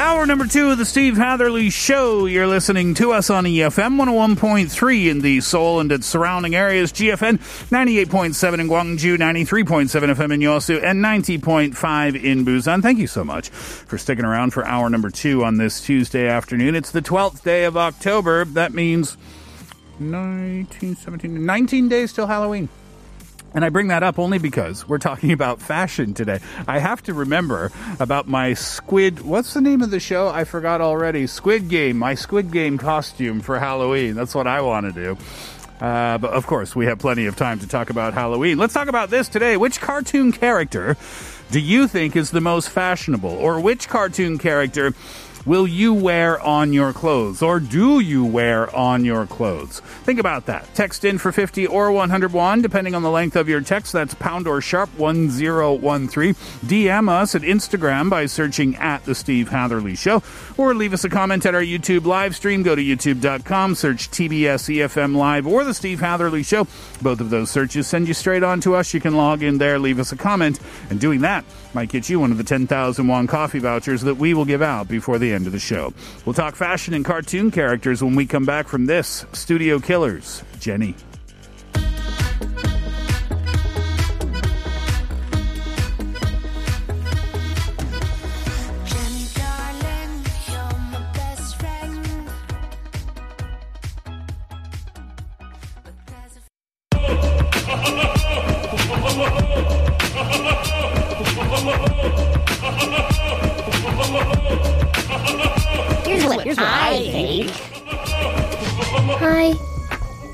Hour number two of the Steve Hatherley Show. You're listening to us on EFM 101.3 in the Seoul and its surrounding areas, GFN 98.7 in Gwangju, 93.7 FM in Yosu, and 90.5 in Busan. Thank you so much for sticking around for hour number two on this Tuesday afternoon. It's the 12th day of October. That means 19, 17, 19 days till Halloween. And I bring that up only because we're talking about fashion today. I have to remember about my squid. What's the name of the show? I forgot already. Squid Game. My Squid Game costume for Halloween. That's what I want to do. Uh, but of course, we have plenty of time to talk about Halloween. Let's talk about this today. Which cartoon character do you think is the most fashionable? Or which cartoon character will you wear on your clothes? Or do you wear on your clothes? Think about that. Text in for 50 or 101, depending on the length of your text. That's pound or sharp 1013. DM us at Instagram by searching at The Steve Hatherley Show. Or leave us a comment at our YouTube live stream. Go to youtube.com, search TBS EFM Live or The Steve Hatherley Show. Both of those searches send you straight on to us. You can log in there, leave us a comment, and doing that might get you one of the 10,000 won coffee vouchers that we will give out before the end of the show. We'll talk fashion and cartoon characters when we come back from this Studio Killers. Jenny. Here's what, here's what I think. Hi,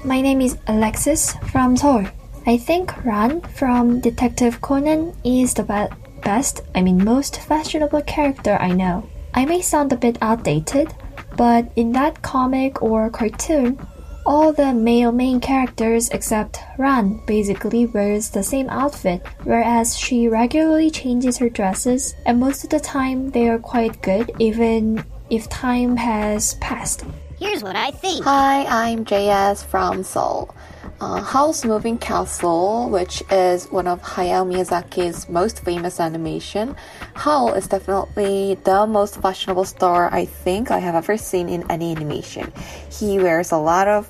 my name is Alexis from Seoul. I think Ran from Detective Conan is the be- best, I mean, most fashionable character I know. I may sound a bit outdated, but in that comic or cartoon, all the male main characters except Ran basically wears the same outfit, whereas she regularly changes her dresses, and most of the time they are quite good, even if time has passed. Here's what I think. Hi, I'm JS from Seoul. Uh, Howl's Moving Castle, which is one of Hayao Miyazaki's most famous animation. Howl is definitely the most fashionable star I think I have ever seen in any animation. He wears a lot of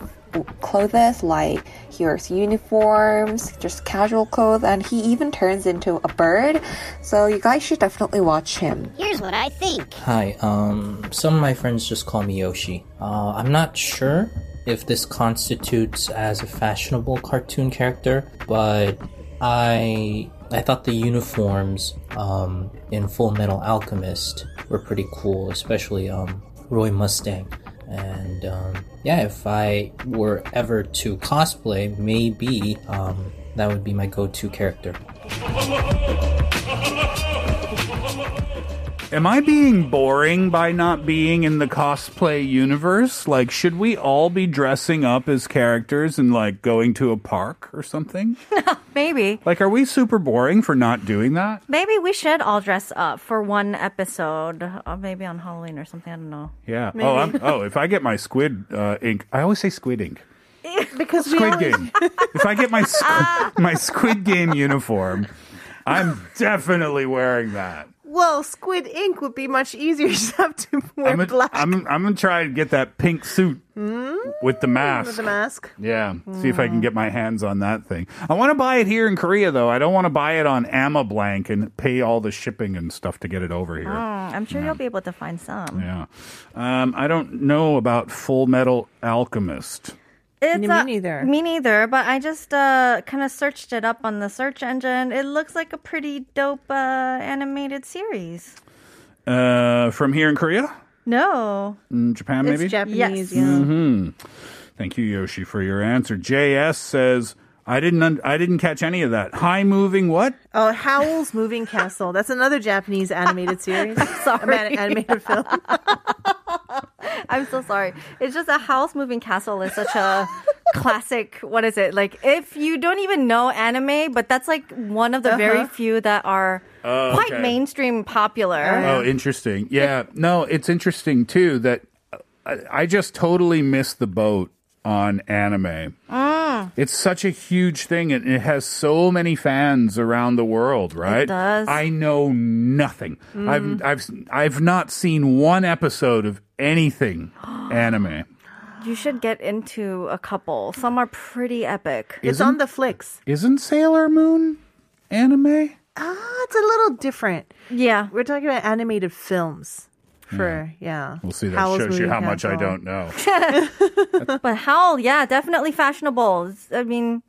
clothes like he wears uniforms, just casual clothes, and he even turns into a bird. So you guys should definitely watch him. Here's what I think. Hi, um, some of my friends just call me Yoshi. Uh, I'm not sure if this constitutes as a fashionable cartoon character, but I I thought the uniforms um, in Full Metal Alchemist were pretty cool, especially um, Roy Mustang. And um, yeah, if I were ever to cosplay, maybe um, that would be my go-to character. Am I being boring by not being in the cosplay universe? Like, should we all be dressing up as characters and like going to a park or something? Maybe. Like, are we super boring for not doing that? Maybe we should all dress up for one episode, uh, maybe on Halloween or something. I don't know. Yeah. Maybe. Oh, I'm, oh, if I get my squid uh, ink, I always say squid ink. because Squid always- Game. if I get my Ah. squ- my Squid Game uniform, I'm definitely wearing that. Well, Squid Ink would be much easier. You just have to wear I'm gonna, black. I'm, I'm gonna try and get that pink suit. Hmm? with the mask. With the mask. Yeah, see if I can get my hands on that thing. I want to buy it here in Korea, though. I don't want to buy it on Amablank and pay all the shipping and stuff to get it over here. Mm, I'm sure you'll be able to find some. Yeah. Um, I don't know about Full Metal Alchemist. It's, Me uh, neither. Me neither, but I just uh, kind of searched it up on the search engine. It looks like a pretty dope uh, animated series. Uh, from here in Korea? No. In Japan, maybe? It's Japanese, Yes. yeah. hmm Thank you, Yoshi, for your answer. JS says, I didn't, un- I didn't catch any of that. High moving what? Oh, Howl's Moving Castle. That's another Japanese animated series. Sorry. An- animated film. I'm so sorry. It's just a Howl's Moving Castle is such a classic. What is it? Like if you don't even know anime, but that's like one of the very Uh-huh. few that are Oh, quite okay. mainstream popular. Oh, interesting. Yeah. No, it's interesting too that I, I just totally missed the boat on anime. Mm. It's such a huge thing and it has so many fans around the world, right? does. I know nothing. Mm. I've I've I've not seen one episode of anything anime. You should get into a couple. Some are pretty epic. It's on Netflix. Isn't Sailor Moon anime? Ah, it's a little different. Yeah. We're talking about animated films. For yeah, We'll see. That Howl's shows you Moving how much I Castle. don't know. But Howl, yeah, definitely fashionable. It's- I mean,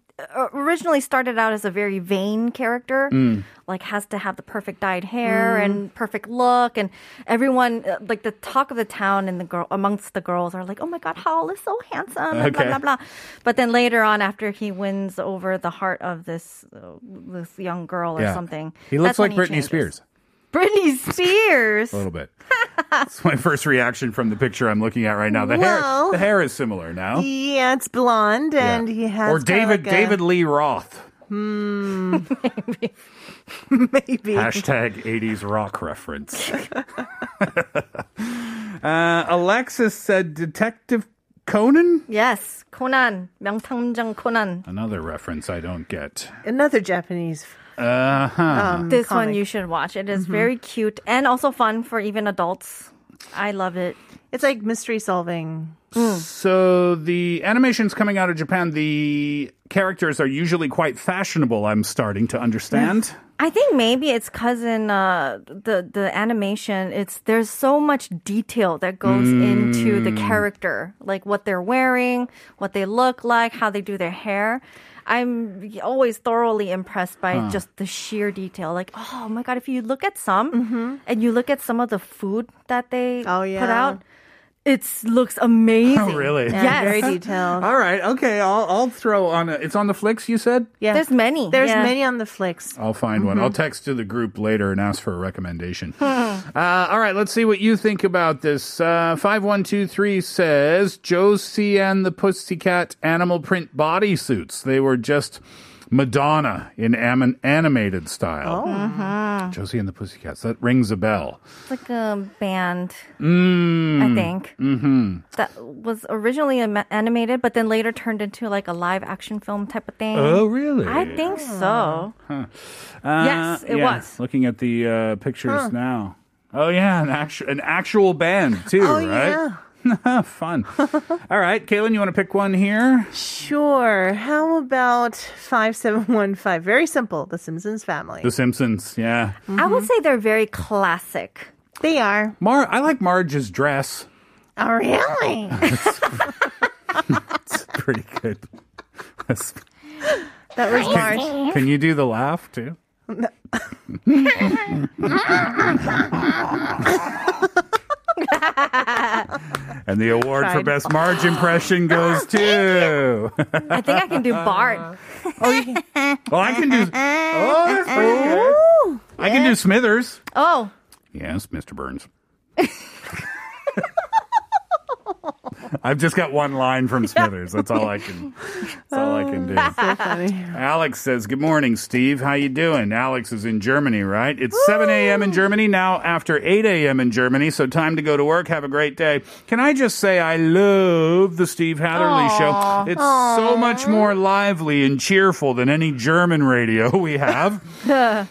originally started out as a very vain character, Mm. like has to have the perfect dyed hair Mm. and perfect look, and everyone, uh, like the talk of the town and the girl amongst the girls are like, "Oh my God, Howl is so handsome!" And Okay. blah blah blah. But then later on, after he wins over the heart of this uh, this young girl or Yeah. something, He looks like Britney changes. Spears. Britney Spears. A little bit. That's my first reaction from the picture I'm looking at right now. The Well- hair, the hair is similar now. Yeah, it's blonde, Yeah. and he has or kinda David like a- David Lee Roth. Hmm. Maybe. Hashtag 80s rock reference. uh, Alexis said Detective Conan. Yes, Conan, 명탐정 Conan. Another reference I don't get. Another Japanese. uh huh. Um, this one you should watch. It is Mhm. very cute and also fun for even adults. I love it. It's like mystery solving. So the animations coming out of Japan, the characters are usually quite fashionable. I'm starting to understand. I think maybe it's because in uh, the the animation, it's there's so much detail that goes into the Mm. character, like what they're wearing, what they look like, how they do their hair. I'm always thoroughly impressed by Huh. just the sheer detail. Like, oh my god, if you look at some mm-hmm. and you look at some of the food that they Oh, put out, it looks amazing. Oh, really? Yeah, Yes. very detailed. All right. Okay. I'll I'll throw on. A, it's on Netflix. You said. Yeah, There's many. There's yeah. many on Netflix. I'll find one. I'll text to the group later and ask for a recommendation. uh, all right, let's see what you think about this. Uh, 5123 says Josie and the Pussycat animal print bodysuits. They were just Madonna in am- animated style. Mhm. Josie and the Pussycats. That rings a bell. It's like a band, Mm. I think. Mm-hmm. that was originally animated, but then later turned into like a live action film type of thing. Oh, really? I think so. Huh. Yes, it yeah, was. Looking at the uh, pictures Huh. now. Oh yeah, an actual an actual band too, Oh, right? Fun. All right, Kaylin, you want to pick one here? Sure. How about 5715? Very simple. The Simpsons family. The Simpsons. Yeah, I would mm-hmm. say they're very classic. They are. Mar. I like Marge's dress. Oh, really? It's pretty good. That's- that was Marge. can, can you do the laugh too? And the award for best Marge impression goes to. I think I can do uh-huh. Bart. oh, you can. well, I can do. Oh, that's pretty good. I can do Smithers. Oh, Yes, Mr. Burns. I've just got one line from Smithers. That's all I can. That's all I can do. So funny. Alex says, "Good morning, Steve. How you doing?" Alex is in Germany, right? It's 7 a.m. in Germany now. After 8 a.m. in Germany, so time to go to work. Have a great day. Can I just say I love the Steve Hatherley Aw. show? It's so much more lively and cheerful than any German radio we have. uh,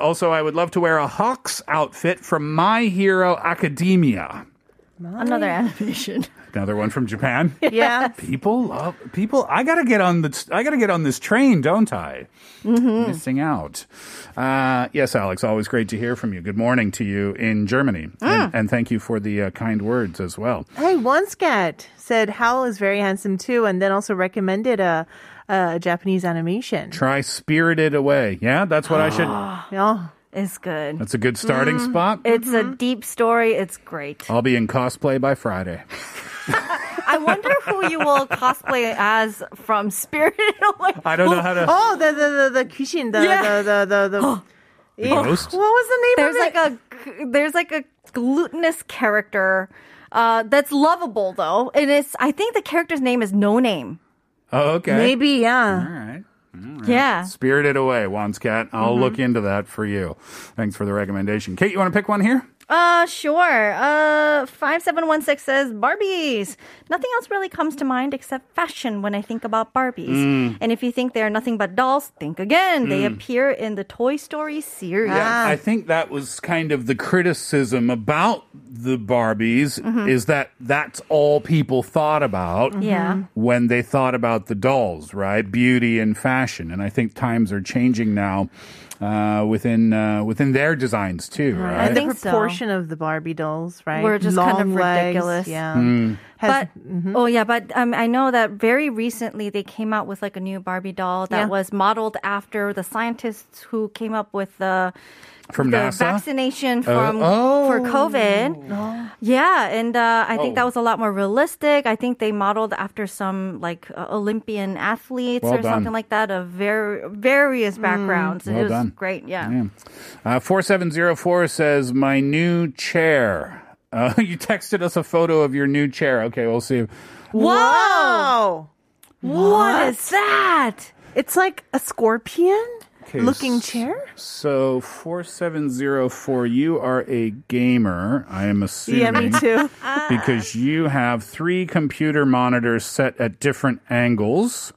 also, I would love to wear a Hawks outfit from My Hero Academia. Another animation. Another one from Japan. Yeah. People love people. I gotta get on the. I gotta get on this train, don't I? Mm-hmm. Missing out. Uh, yes, Alex. Always great to hear from you. Good morning to you in Germany, Mm. and, and thank you for the uh, kind words as well. Hey, one scat said Hal is very handsome too, and then also recommended a, a Japanese animation. Try Spirited Away. Yeah, that's what I should. Yeah. It's good. That's a good starting Mm. spot. It's a deep story. It's great. I'll be in cosplay by Friday. I wonder who you will cosplay as from Spirit. Away. I don't know how to. Oh, the the the, the Kyushin, the, Yeah. the the the the. The ghost? What was the name There's of it? like a there's like a glutinous character uh, that's lovable though, and it's I think the character's name is No Name. Oh, okay. Maybe, yeah. All right. Yeah. Spirited Away, Wands Cat. I'll Mm-hmm. look into that for you. Thanks for the recommendation. Kate, you want to pick one here? Uh, sure. Uh, 5716 says Barbies. Nothing else really comes to mind except fashion when I think about Barbies. Mm. And if you think they're nothing but dolls, think again. They Mm. appear in the Toy Story series. Yeah, I think that was kind of the criticism about the Barbies Mhm. is that that's all people thought about Yeah. when they thought about the dolls, right? Beauty and fashion. And I think times are changing now uh, within uh, within their designs too, right? And the proportion of the Barbie dolls, right? Were just kind of Long legs, ridiculous. Yeah. Mm. Has- but oh yeah, but um, I know that very recently they came out with like a new Barbie doll that Yeah. was modeled after the scientists who came up with the From the NASA? vaccination Oh. from for COVID. Yeah, and uh, I think Oh. that was a lot more realistic. I think they modeled after some like uh, Olympian athletes Well or something like that of ver- various backgrounds. and Well it was done. great. Yeah. Uh, 4704 says, My new chair. Uh, you texted us a photo of your new chair. Okay, we'll see. Whoa! What is that? It's like a scorpion Okay, looking s- chair. So 4704, you are a gamer, I am assuming. Yeah, me too. because you have three computer monitors set at different angles.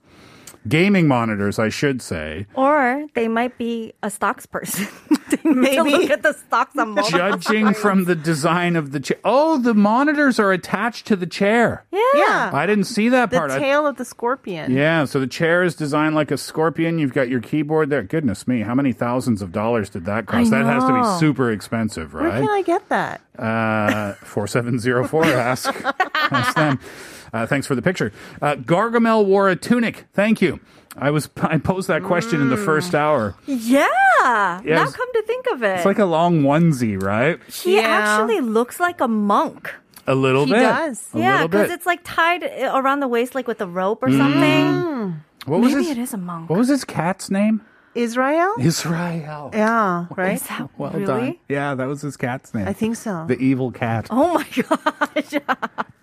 Gaming monitors, I should say. Or they might be a stocks person. they need to Maybe. look at the stocks on multiple Judging from the design of the chair. Oh, the monitors are attached to the chair. Yeah. Yeah. I didn't see that The part. I- tail of the scorpion. yeah, so the chair is designed like a scorpion. You've got your keyboard there. Goodness me, how many thousands of dollars did that cost? I That has to be super expensive, right? Where right? can I get that? Uh, 4704, ask, ask them. Uh, thanks for the picture. Uh, Gargamel wore a tunic. Thank you. I was I posed that question in the first hour. Yeah. now Yes. come to think of it. It's like a long onesie, right? he Yeah. actually looks like a monk. A little He bit. does. A yeah, because it's like tied uh, around the waist like with a rope or something. What was Maybe his, it is a monk. What was his cat's name? Azrael? Azrael. Yeah, right? Is that Well really? done. Yeah, that was his cat's name. I think so. the evil cat. Oh my gosh.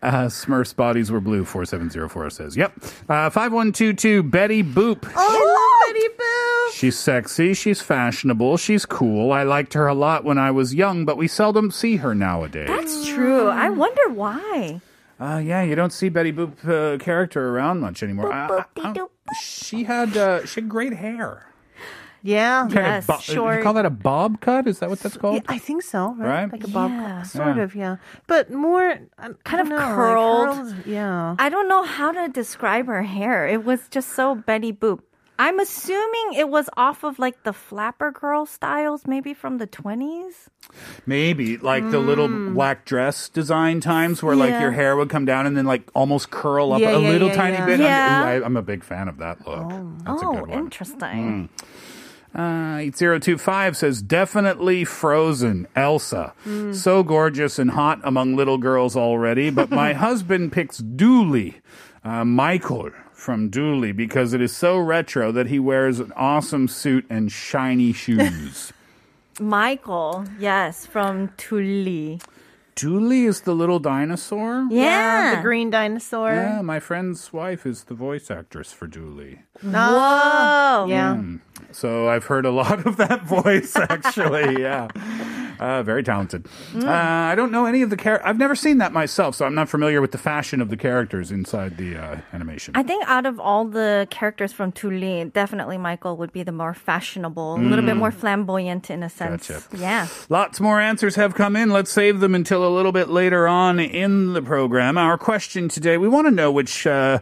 Uh, Smurf's bodies were blue. 4704 says. Yep. Uh, 5122, Betty Boop. Oh, I love Betty Boop. She's sexy. She's fashionable. She's cool. I liked her a lot when I was young, but we seldom see her nowadays. That's true. I wonder why. Uh, yeah, you don't see Betty Boop uh, character around much anymore. I- I- I- she had uh, she had great hair. Yeah. Kind of Yes, bo- short. You call that a bob cut? Is that what that's Yeah, called? I think so, right? Right? Like a bob, Yeah. sort Yeah. of, yeah. But more Kind of know, like curled. curls, yeah. I don't know how to describe her hair. It was just so Betty Boop. I'm assuming it was off of like the flapper girl styles, maybe from the 20s. Maybe like the little black dress design times where like Mm. Your hair would come down and then like almost curl up Yeah, a yeah, little yeah, tiny yeah. bit. I'm- Yeah. ooh, I, I'm a big fan of that look. That's a oh, good one. Interesting. Uh, 8025 says, definitely frozen. Elsa. So gorgeous and hot among little girls already, but my husband picks Dooley, uh, Michael from Dooley, because it is so retro that he wears an awesome suit and shiny shoes. Michael, yes, from Dooley. Dooley is the little dinosaur? Yeah. the green dinosaur. Yeah, my friend's wife is the voice actress for Dooley. Ah, Whoa. Yeah. Mm. So I've heard a lot of that voice, actually. yeah. Uh, very talented. Mm. Uh, I don't know any of the characters. I've never seen that myself, so I'm not familiar with the fashion of the characters inside the uh, animation. I think out of all the characters from Dooley, definitely Michael would be the more fashionable, a little bit Mm. more flamboyant in a sense. Gotcha. Yeah. Lots more answers have come in. Let's save them until a little bit later on in the program. Our question today we want to know which. Uh,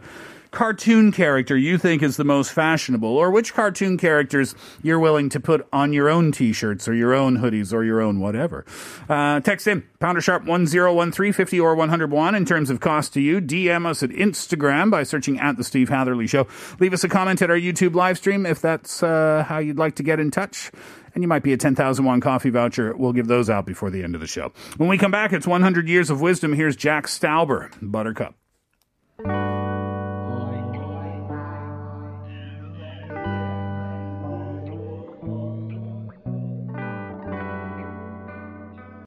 Cartoon character you think is the most fashionable, or which cartoon characters you're willing to put on your own t shirts or your own hoodies or your own whatever. Uh, text in pounder sharp 1013 50 or 101 in terms of cost to you. DM us at Instagram by searching at The Steve Hatherley Show. Leave us a comment at our YouTube live stream if that's uh, how you'd like to get in touch and you might be a 10,000 won coffee voucher. We'll give those out before the end of the show. When we come back, it's 100 Years of Wisdom. Here's Jack Stauber, Buttercup.